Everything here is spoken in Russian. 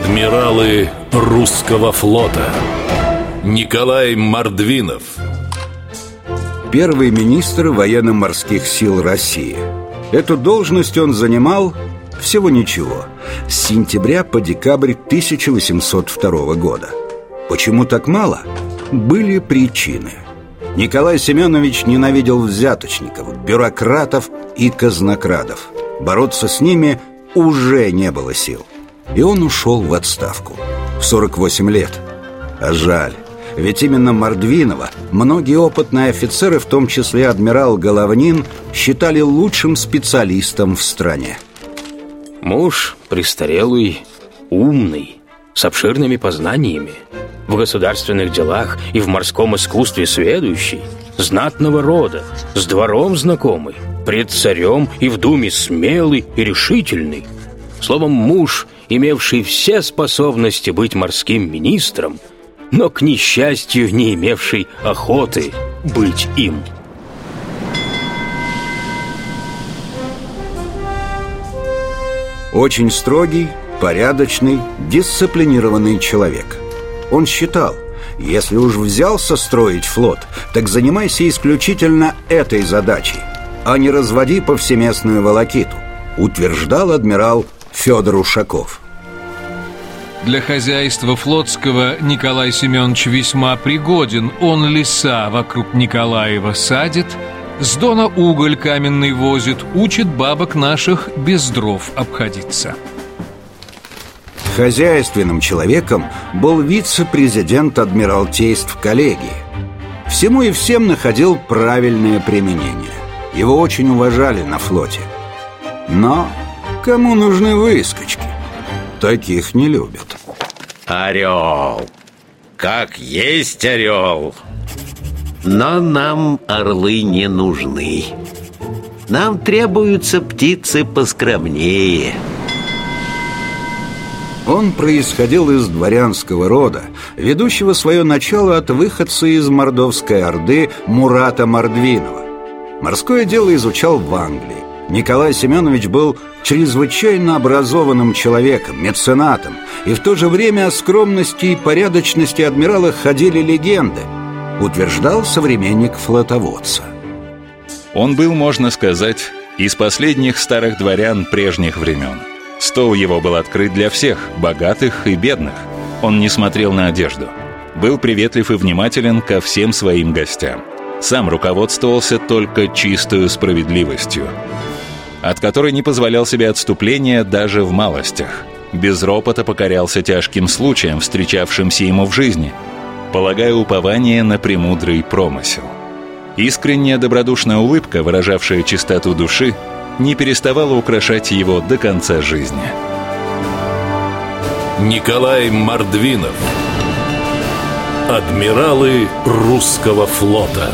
Адмиралы русского флота. Николай Мордвинов. Первый министр военно-морских сил России. Эту должность он занимал всего ничего. С сентября по декабрь 1802 года. Почему так мало? Были причины. Николай Семенович ненавидел взяточников, бюрократов и казнокрадов. Бороться с ними уже не было сил и он ушел в отставку В 48 лет А жаль ведь именно Мордвинова многие опытные офицеры, в том числе адмирал Головнин, считали лучшим специалистом в стране. Муж престарелый, умный, с обширными познаниями, в государственных делах и в морском искусстве сведущий, знатного рода, с двором знакомый, пред царем и в думе смелый и решительный. Словом, муж – имевший все способности быть морским министром, но, к несчастью, не имевший охоты быть им. Очень строгий, порядочный, дисциплинированный человек. Он считал, если уж взялся строить флот, так занимайся исключительно этой задачей, а не разводи повсеместную волокиту, утверждал адмирал Федор Ушаков. Для хозяйства флотского Николай Семенович весьма пригоден. Он леса вокруг Николаева садит, с дона уголь каменный возит, учит бабок наших без дров обходиться. Хозяйственным человеком был вице-президент Адмиралтейств коллегии. Всему и всем находил правильное применение. Его очень уважали на флоте. Но кому нужны выскочки? Таких не любят. Орел. Как есть орел. Но нам орлы не нужны. Нам требуются птицы поскромнее. Он происходил из дворянского рода, ведущего свое начало от выходца из Мордовской Орды Мурата Мордвинова. Морское дело изучал в Англии. Николай Семенович был чрезвычайно образованным человеком, меценатом, и в то же время о скромности и порядочности адмирала ходили легенды, утверждал современник флотоводца. Он был, можно сказать, из последних старых дворян прежних времен. Стол его был открыт для всех, богатых и бедных. Он не смотрел на одежду. Был приветлив и внимателен ко всем своим гостям. Сам руководствовался только чистую справедливостью от которой не позволял себе отступления даже в малостях. Без ропота покорялся тяжким случаям, встречавшимся ему в жизни, полагая упование на премудрый промысел. Искренняя добродушная улыбка, выражавшая чистоту души, не переставала украшать его до конца жизни. Николай Мордвинов Адмиралы русского флота